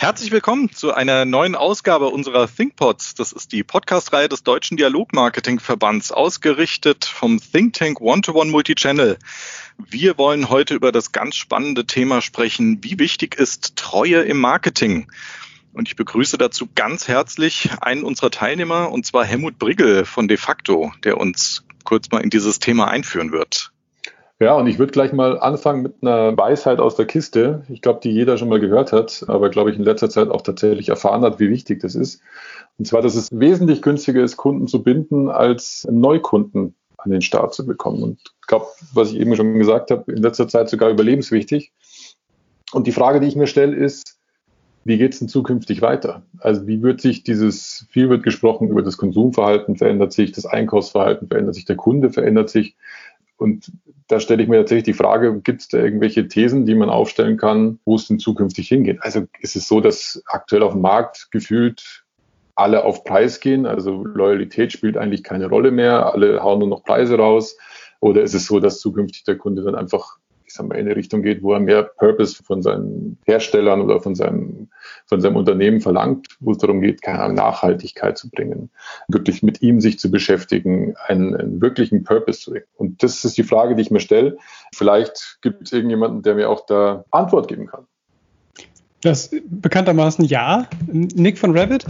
Herzlich willkommen zu einer neuen Ausgabe unserer ThinkPods. Das ist die Podcast-Reihe des Deutschen Dialogmarketing-Verbands, ausgerichtet vom Think Tank One-to-One Multichannel. Wir wollen heute über das ganz spannende Thema sprechen, wie wichtig ist Treue im Marketing? Und ich begrüße dazu ganz herzlich einen unserer Teilnehmer, und zwar Helmut Brigel von De facto, der uns kurz mal in dieses Thema einführen wird. Ja, und ich würde gleich mal anfangen mit einer Weisheit aus der Kiste. Ich glaube, die jeder schon mal gehört hat, aber glaube ich in letzter Zeit auch tatsächlich erfahren hat, wie wichtig das ist. Und zwar, dass es wesentlich günstiger ist, Kunden zu binden, als Neukunden an den Start zu bekommen. Und ich glaube, was ich eben schon gesagt habe, in letzter Zeit sogar überlebenswichtig. Und die Frage, die ich mir stelle, ist, wie geht es denn zukünftig weiter? Also wie wird sich dieses, viel wird gesprochen über das Konsumverhalten verändert sich, das Einkaufsverhalten verändert sich, der Kunde verändert sich. Und da stelle ich mir tatsächlich die Frage, gibt es da irgendwelche Thesen, die man aufstellen kann, wo es denn zukünftig hingeht? Also ist es so, dass aktuell auf dem Markt gefühlt alle auf Preis gehen, also Loyalität spielt eigentlich keine Rolle mehr, alle hauen nur noch Preise raus? Oder ist es so, dass zukünftig der Kunde dann einfach ich sag mal, in eine Richtung geht, wo er mehr Purpose von seinen Herstellern oder von seinem, von seinem Unternehmen verlangt, wo es darum geht, keine Nachhaltigkeit zu bringen, wirklich mit ihm sich zu beschäftigen, einen, einen wirklichen Purpose zu bringen. Und das ist die Frage, die ich mir stelle. Vielleicht gibt es irgendjemanden, der mir auch da Antwort geben kann. Das bekanntermaßen ja. Nick von Rabbit.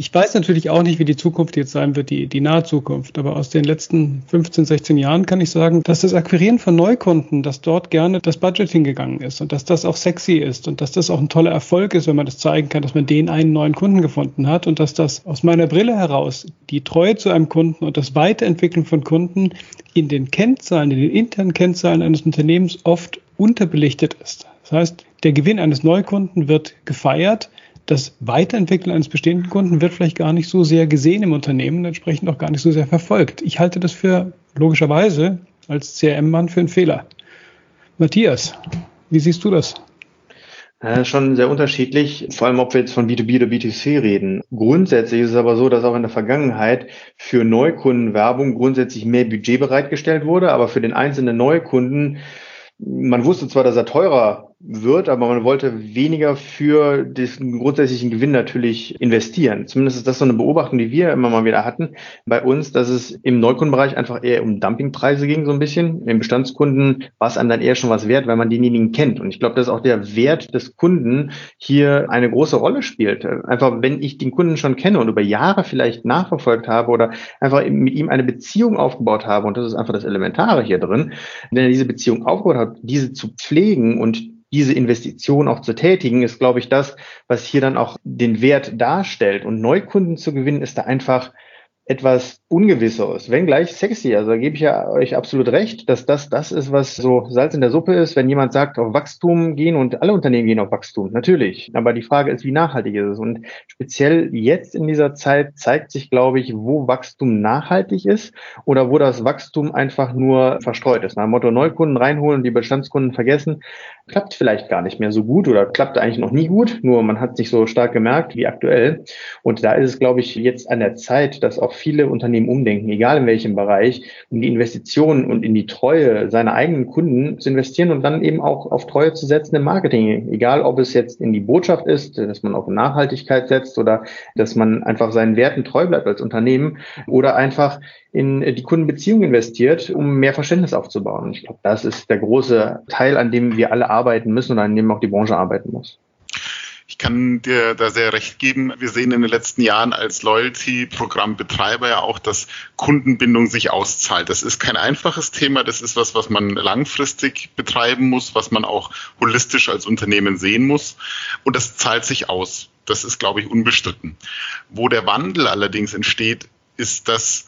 Ich weiß natürlich auch nicht, wie die Zukunft jetzt sein wird, die, die nahe Zukunft. Aber aus den letzten 15, 16 Jahren kann ich sagen, dass das Akquirieren von Neukunden, dass dort gerne das Budget hingegangen ist und dass das auch sexy ist und dass das auch ein toller Erfolg ist, wenn man das zeigen kann, dass man den einen neuen Kunden gefunden hat und dass das aus meiner Brille heraus die Treue zu einem Kunden und das Weiterentwickeln von Kunden in den Kennzahlen, in den internen Kennzahlen eines Unternehmens oft unterbelichtet ist. Das heißt, der Gewinn eines Neukunden wird gefeiert, das Weiterentwickeln eines bestehenden Kunden wird vielleicht gar nicht so sehr gesehen im Unternehmen und entsprechend auch gar nicht so sehr verfolgt. Ich halte das für logischerweise als CRM-Mann für einen Fehler. Matthias, wie siehst du das? Ja, schon sehr unterschiedlich, vor allem ob wir jetzt von B2B oder B2C reden. Grundsätzlich ist es aber so, dass auch in der Vergangenheit für Neukundenwerbung grundsätzlich mehr Budget bereitgestellt wurde, aber für den einzelnen Neukunden man wusste zwar, dass er teurer wird, aber man wollte weniger für den grundsätzlichen Gewinn natürlich investieren. Zumindest ist das so eine Beobachtung, die wir immer mal wieder hatten bei uns, dass es im Neukundenbereich einfach eher um Dumpingpreise ging so ein bisschen. Im Bestandskunden war es einem dann eher schon was wert, weil man denjenigen kennt. Und ich glaube, dass auch der Wert des Kunden hier eine große Rolle spielt. Einfach, wenn ich den Kunden schon kenne und über Jahre vielleicht nachverfolgt habe oder einfach mit ihm eine Beziehung aufgebaut habe, und das ist einfach das Elementare hier drin, wenn er diese Beziehung aufgebaut hat, diese zu pflegen und diese Investition auch zu tätigen, ist, glaube ich, das, was hier dann auch den Wert darstellt. Und Neukunden zu gewinnen, ist da einfach etwas Ungewisseres, wenn gleich sexy. Also da gebe ich ja euch absolut recht, dass das das ist, was so Salz in der Suppe ist, wenn jemand sagt, auf Wachstum gehen und alle Unternehmen gehen auf Wachstum. Natürlich. Aber die Frage ist, wie nachhaltig ist es? Und speziell jetzt in dieser Zeit zeigt sich, glaube ich, wo Wachstum nachhaltig ist oder wo das Wachstum einfach nur verstreut ist. Nach dem Motto Neukunden reinholen und die Bestandskunden vergessen, klappt vielleicht gar nicht mehr so gut oder klappt eigentlich noch nie gut. Nur man hat sich so stark gemerkt wie aktuell. Und da ist es, glaube ich, jetzt an der Zeit, dass auch viele Unternehmen Unternehmen umdenken, egal in welchem Bereich, um die Investitionen und in die Treue seiner eigenen Kunden zu investieren und dann eben auch auf Treue zu setzen im Marketing. Egal, ob es jetzt in die Botschaft ist, dass man auf Nachhaltigkeit setzt oder dass man einfach seinen Werten treu bleibt als Unternehmen oder einfach in die Kundenbeziehung investiert, um mehr Verständnis aufzubauen. Ich glaube, das ist der große Teil, an dem wir alle arbeiten müssen und an dem auch die Branche arbeiten muss. Ich kann dir da sehr recht geben. Wir sehen in den letzten Jahren als Loyalty-Programmbetreiber ja auch, dass Kundenbindung sich auszahlt. Das ist kein einfaches Thema. Das ist was, was man langfristig betreiben muss, was man auch holistisch als Unternehmen sehen muss. Und das zahlt sich aus. Das ist, glaube ich, unbestritten. Wo der Wandel allerdings entsteht, ist, dass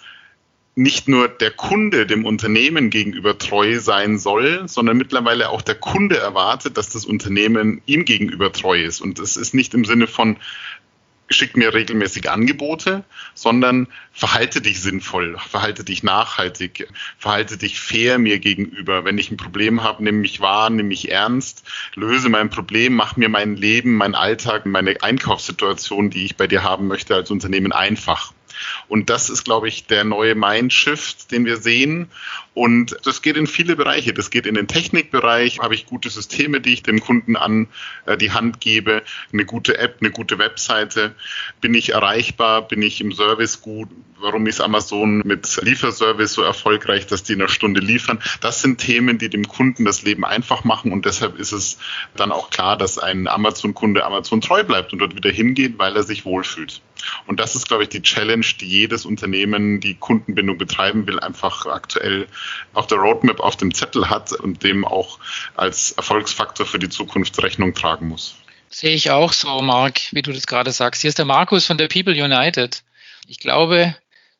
nicht nur der Kunde dem Unternehmen gegenüber treu sein soll, sondern mittlerweile auch der Kunde erwartet, dass das Unternehmen ihm gegenüber treu ist. Und das ist nicht im Sinne von, schick mir regelmäßig Angebote, sondern verhalte dich sinnvoll, verhalte dich nachhaltig, verhalte dich fair mir gegenüber. Wenn ich ein Problem habe, nimm mich wahr, nimm mich ernst, löse mein Problem, mach mir mein Leben, mein Alltag, meine Einkaufssituation, die ich bei dir haben möchte als Unternehmen einfach. Und das ist, glaube ich, der neue Mindshift, den wir sehen. Und das geht in viele Bereiche. Das geht in den Technikbereich. Habe ich gute Systeme, die ich dem Kunden an äh, die Hand gebe? Eine gute App, eine gute Webseite? Bin ich erreichbar? Bin ich im Service gut? Warum ist Amazon mit Lieferservice so erfolgreich, dass die in einer Stunde liefern? Das sind Themen, die dem Kunden das Leben einfach machen. Und deshalb ist es dann auch klar, dass ein Amazon-Kunde Amazon treu bleibt und dort wieder hingeht, weil er sich wohlfühlt. Und das ist, glaube ich, die Challenge, die jedes Unternehmen, die Kundenbindung betreiben will, einfach aktuell auf der Roadmap auf dem Zettel hat und dem auch als Erfolgsfaktor für die Zukunft Rechnung tragen muss. Sehe ich auch so, Marc, wie du das gerade sagst. Hier ist der Markus von der People United. Ich glaube,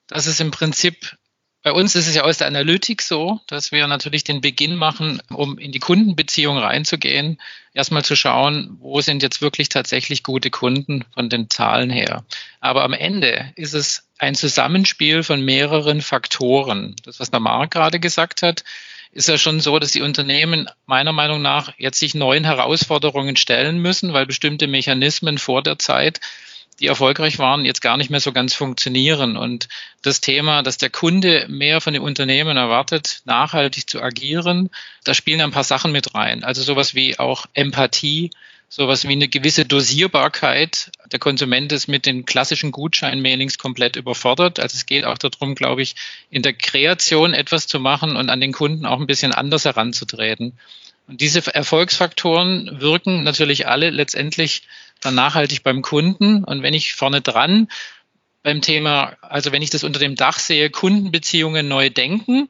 dass es im Prinzip bei uns ist es ja aus der Analytik so, dass wir natürlich den Beginn machen, um in die Kundenbeziehung reinzugehen, erstmal zu schauen, wo sind jetzt wirklich tatsächlich gute Kunden von den Zahlen her. Aber am Ende ist es ein Zusammenspiel von mehreren Faktoren. Das, was der Marc gerade gesagt hat, ist ja schon so, dass die Unternehmen meiner Meinung nach jetzt sich neuen Herausforderungen stellen müssen, weil bestimmte Mechanismen vor der Zeit die erfolgreich waren, jetzt gar nicht mehr so ganz funktionieren. Und das Thema, dass der Kunde mehr von dem Unternehmen erwartet, nachhaltig zu agieren, da spielen ein paar Sachen mit rein. Also sowas wie auch Empathie, sowas wie eine gewisse Dosierbarkeit. Der Konsument ist mit den klassischen Gutscheinmailings komplett überfordert. Also es geht auch darum, glaube ich, in der Kreation etwas zu machen und an den Kunden auch ein bisschen anders heranzutreten. Und diese Erfolgsfaktoren wirken natürlich alle letztendlich dann nachhaltig beim Kunden. Und wenn ich vorne dran beim Thema, also wenn ich das unter dem Dach sehe, Kundenbeziehungen neu denken,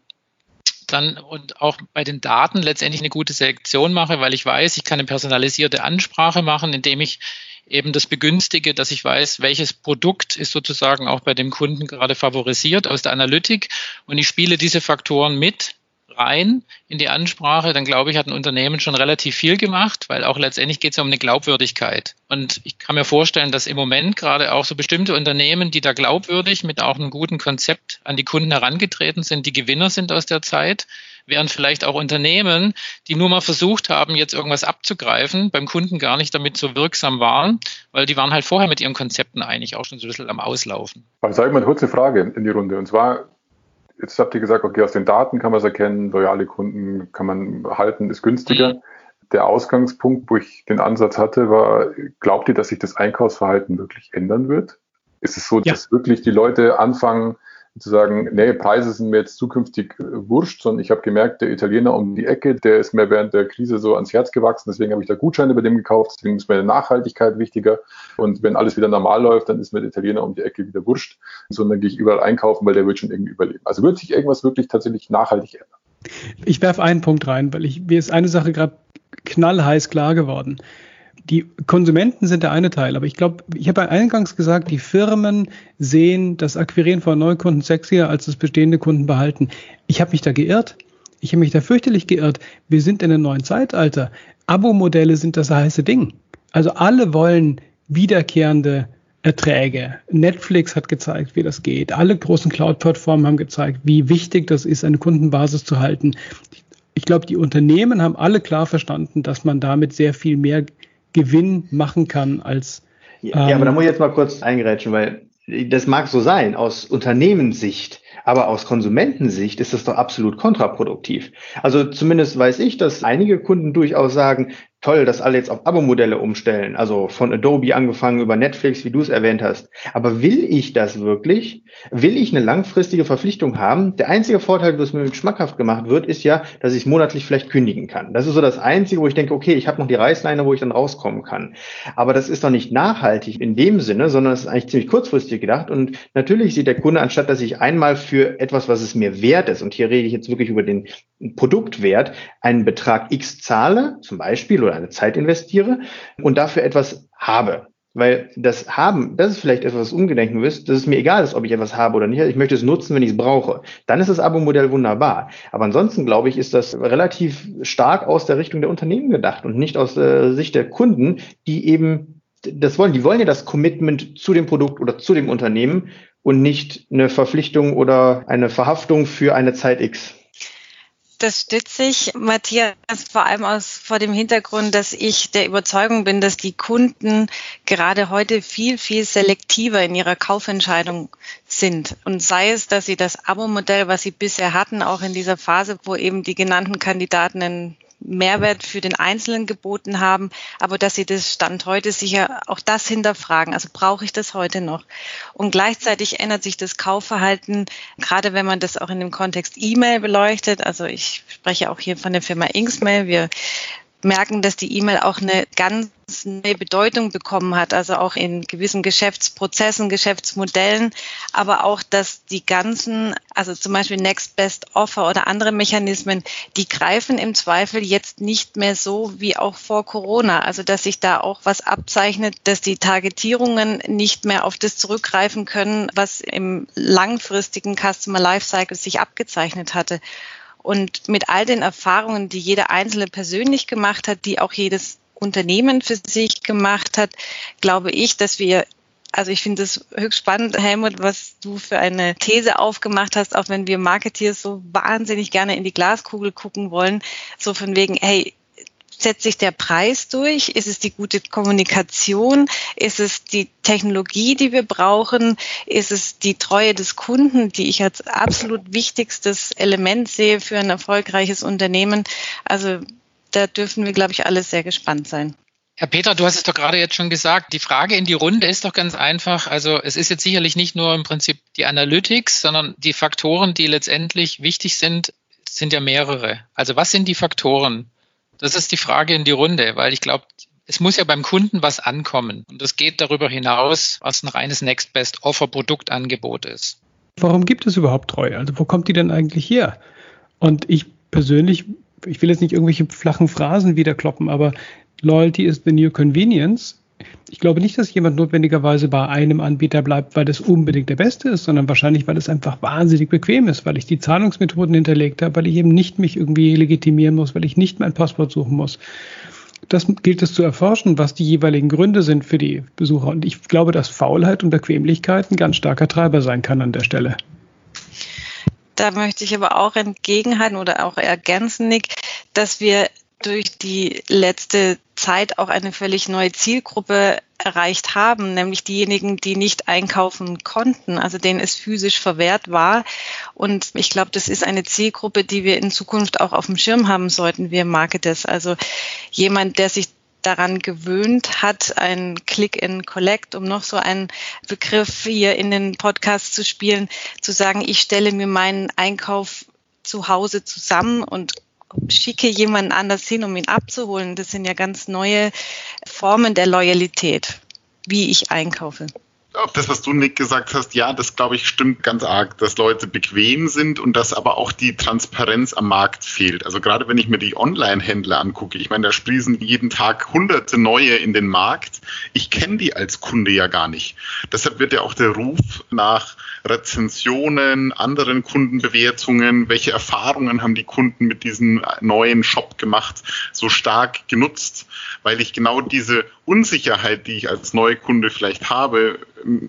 dann und auch bei den Daten letztendlich eine gute Selektion mache, weil ich weiß, ich kann eine personalisierte Ansprache machen, indem ich eben das begünstige, dass ich weiß, welches Produkt ist sozusagen auch bei dem Kunden gerade favorisiert aus der Analytik und ich spiele diese Faktoren mit rein in die Ansprache, dann glaube ich, hat ein Unternehmen schon relativ viel gemacht, weil auch letztendlich geht es ja um eine Glaubwürdigkeit. Und ich kann mir vorstellen, dass im Moment gerade auch so bestimmte Unternehmen, die da glaubwürdig mit auch einem guten Konzept an die Kunden herangetreten sind, die Gewinner sind aus der Zeit, während vielleicht auch Unternehmen, die nur mal versucht haben, jetzt irgendwas abzugreifen, beim Kunden gar nicht damit so wirksam waren, weil die waren halt vorher mit ihren Konzepten eigentlich auch schon so ein bisschen am Auslaufen. Ich sage mal eine kurze Frage in die Runde. Und zwar, Jetzt habt ihr gesagt, okay, aus den Daten kann man es erkennen, loyale Kunden kann man halten, ist günstiger. Mhm. Der Ausgangspunkt, wo ich den Ansatz hatte, war, glaubt ihr, dass sich das Einkaufsverhalten wirklich ändern wird? Ist es so, ja. dass wirklich die Leute anfangen, zu sagen, nee, Preise sind mir jetzt zukünftig äh, wurscht, sondern ich habe gemerkt, der Italiener um die Ecke, der ist mir während der Krise so ans Herz gewachsen, deswegen habe ich da Gutscheine bei dem gekauft, deswegen ist mir Nachhaltigkeit wichtiger und wenn alles wieder normal läuft, dann ist mir der Italiener um die Ecke wieder wurscht, sondern gehe ich überall einkaufen, weil der wird schon irgendwie überleben. Also wird sich irgendwas wirklich tatsächlich nachhaltig ändern? Ich werfe einen Punkt rein, weil ich, mir ist eine Sache gerade knallheiß klar geworden die Konsumenten sind der eine Teil, aber ich glaube, ich habe eingangs gesagt, die Firmen sehen das Akquirieren von neuen Kunden sexier als das bestehende Kunden behalten. Ich habe mich da geirrt. Ich habe mich da fürchterlich geirrt. Wir sind in einem neuen Zeitalter. Abo-Modelle sind das heiße Ding. Also alle wollen wiederkehrende Erträge. Netflix hat gezeigt, wie das geht. Alle großen Cloud-Plattformen haben gezeigt, wie wichtig das ist, eine Kundenbasis zu halten. Ich glaube, die Unternehmen haben alle klar verstanden, dass man damit sehr viel mehr Gewinn machen kann als. Ja, ähm, aber da ähm, muss ich jetzt mal kurz eingerätschen, weil das mag so sein aus Unternehmenssicht, aber aus Konsumentensicht ist das doch absolut kontraproduktiv. Also zumindest weiß ich, dass einige Kunden durchaus sagen, toll, dass alle jetzt auf Abo-Modelle umstellen, also von Adobe angefangen über Netflix, wie du es erwähnt hast. Aber will ich das wirklich? Will ich eine langfristige Verpflichtung haben? Der einzige Vorteil, was mir schmackhaft gemacht wird, ist ja, dass ich monatlich vielleicht kündigen kann. Das ist so das Einzige, wo ich denke, okay, ich habe noch die Reißleine, wo ich dann rauskommen kann. Aber das ist doch nicht nachhaltig in dem Sinne, sondern es ist eigentlich ziemlich kurzfristig gedacht. Und natürlich sieht der Kunde, anstatt dass ich einmal für etwas, was es mir wert ist, und hier rede ich jetzt wirklich über den Produktwert, einen Betrag X zahle, zum Beispiel, oder eine Zeit investiere und dafür etwas habe. Weil das Haben, das ist vielleicht etwas, was umgedenken ist, dass es mir egal ist, ob ich etwas habe oder nicht. Ich möchte es nutzen, wenn ich es brauche. Dann ist das Abo-Modell wunderbar. Aber ansonsten, glaube ich, ist das relativ stark aus der Richtung der Unternehmen gedacht und nicht aus der Sicht der Kunden, die eben das wollen. Die wollen ja das Commitment zu dem Produkt oder zu dem Unternehmen und nicht eine Verpflichtung oder eine Verhaftung für eine Zeit X. unterstütze ich Matthias vor allem aus vor dem Hintergrund, dass ich der Überzeugung bin, dass die Kunden gerade heute viel, viel selektiver in ihrer Kaufentscheidung sind. Und sei es, dass sie das Abo-Modell, was sie bisher hatten, auch in dieser Phase, wo eben die genannten Kandidaten einen Mehrwert für den Einzelnen geboten haben, aber dass sie das Stand heute sicher auch das hinterfragen. Also brauche ich das heute noch? Und gleichzeitig ändert sich das Kaufverhalten, gerade wenn man das auch in dem Kontext E-Mail beleuchtet. Also ich spreche auch hier von der Firma Inksmail. Wir merken, dass die E-Mail auch eine ganz neue Bedeutung bekommen hat, also auch in gewissen Geschäftsprozessen, Geschäftsmodellen, aber auch, dass die ganzen, also zum Beispiel Next Best Offer oder andere Mechanismen, die greifen im Zweifel jetzt nicht mehr so wie auch vor Corona. Also dass sich da auch was abzeichnet, dass die Targetierungen nicht mehr auf das zurückgreifen können, was im langfristigen Customer Lifecycle sich abgezeichnet hatte. Und mit all den Erfahrungen, die jeder Einzelne persönlich gemacht hat, die auch jedes Unternehmen für sich gemacht hat, glaube ich, dass wir also ich finde es höchst spannend, Helmut, was du für eine These aufgemacht hast, auch wenn wir Marketeers so wahnsinnig gerne in die Glaskugel gucken wollen, so von wegen, hey, setzt sich der Preis durch? Ist es die gute Kommunikation? Ist es die Technologie, die wir brauchen? Ist es die Treue des Kunden, die ich als absolut wichtigstes Element sehe für ein erfolgreiches Unternehmen? Also da dürfen wir, glaube ich, alle sehr gespannt sein. Herr Peter, du hast es doch gerade jetzt schon gesagt. Die Frage in die Runde ist doch ganz einfach. Also es ist jetzt sicherlich nicht nur im Prinzip die Analytics, sondern die Faktoren, die letztendlich wichtig sind, sind ja mehrere. Also was sind die Faktoren? Das ist die Frage in die Runde, weil ich glaube, es muss ja beim Kunden was ankommen. Und das geht darüber hinaus, was ein reines Next Best Offer Produktangebot ist. Warum gibt es überhaupt Treue? Also wo kommt die denn eigentlich her? Und ich persönlich, ich will jetzt nicht irgendwelche flachen Phrasen wieder kloppen, aber Loyalty is the new convenience ich glaube nicht, dass jemand notwendigerweise bei einem Anbieter bleibt, weil das unbedingt der beste ist, sondern wahrscheinlich, weil es einfach wahnsinnig bequem ist, weil ich die Zahlungsmethoden hinterlegt habe, weil ich eben nicht mich irgendwie legitimieren muss, weil ich nicht mein Passwort suchen muss. Das gilt es zu erforschen, was die jeweiligen Gründe sind für die Besucher. Und ich glaube, dass Faulheit und Bequemlichkeit ein ganz starker Treiber sein kann an der Stelle. Da möchte ich aber auch entgegenhalten oder auch ergänzen, Nick, dass wir durch die letzte Zeit auch eine völlig neue Zielgruppe erreicht haben, nämlich diejenigen, die nicht einkaufen konnten, also denen es physisch verwehrt war. Und ich glaube, das ist eine Zielgruppe, die wir in Zukunft auch auf dem Schirm haben sollten, wir Marketers. Also jemand, der sich daran gewöhnt hat, ein Click in Collect, um noch so einen Begriff hier in den Podcast zu spielen, zu sagen, ich stelle mir meinen Einkauf zu Hause zusammen und schicke jemanden anders hin, um ihn abzuholen. Das sind ja ganz neue Formen der Loyalität, wie ich einkaufe. Auch das, was du, Nick, gesagt hast, ja, das glaube ich stimmt ganz arg, dass Leute bequem sind und dass aber auch die Transparenz am Markt fehlt. Also gerade wenn ich mir die Online-Händler angucke, ich meine, da sprießen jeden Tag hunderte neue in den Markt. Ich kenne die als Kunde ja gar nicht. Deshalb wird ja auch der Ruf nach Rezensionen, anderen Kundenbewertungen, welche Erfahrungen haben die Kunden mit diesem neuen Shop gemacht, so stark genutzt, weil ich genau diese Unsicherheit, die ich als Neukunde vielleicht habe,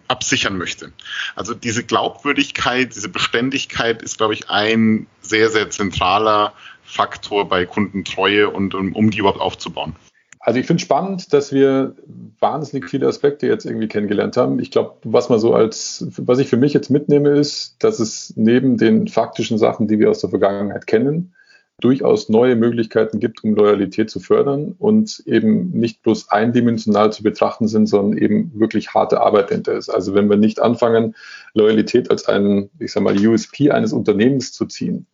absichern möchte. Also diese Glaubwürdigkeit, diese Beständigkeit ist, glaube ich, ein sehr, sehr zentraler Faktor bei Kundentreue und um, um die überhaupt aufzubauen. Also ich finde spannend, dass wir wahnsinnig viele Aspekte jetzt irgendwie kennengelernt haben. Ich glaube, was man so als, was ich für mich jetzt mitnehme, ist, dass es neben den faktischen Sachen, die wir aus der Vergangenheit kennen, durchaus neue Möglichkeiten gibt, um Loyalität zu fördern und eben nicht bloß eindimensional zu betrachten sind, sondern eben wirklich harte Arbeit hinter ist. Also wenn wir nicht anfangen, Loyalität als einen, ich sag mal, USP eines Unternehmens zu ziehen,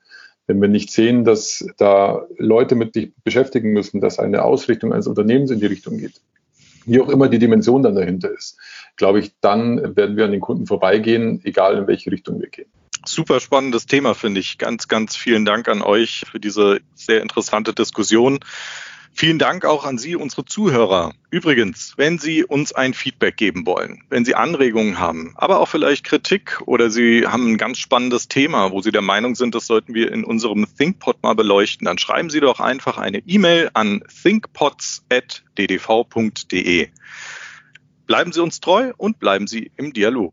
wenn wir nicht sehen, dass da Leute mit sich beschäftigen müssen, dass eine Ausrichtung eines Unternehmens in die Richtung geht, wie auch immer die Dimension dann dahinter ist, glaube ich, dann werden wir an den Kunden vorbeigehen, egal in welche Richtung wir gehen. Super spannendes Thema, finde ich. Ganz, ganz vielen Dank an euch für diese sehr interessante Diskussion. Vielen Dank auch an Sie, unsere Zuhörer. Übrigens, wenn Sie uns ein Feedback geben wollen, wenn Sie Anregungen haben, aber auch vielleicht Kritik oder Sie haben ein ganz spannendes Thema, wo Sie der Meinung sind, das sollten wir in unserem ThinkPod mal beleuchten, dann schreiben Sie doch einfach eine E-Mail an thinkpods.ddv.de. Bleiben Sie uns treu und bleiben Sie im Dialog.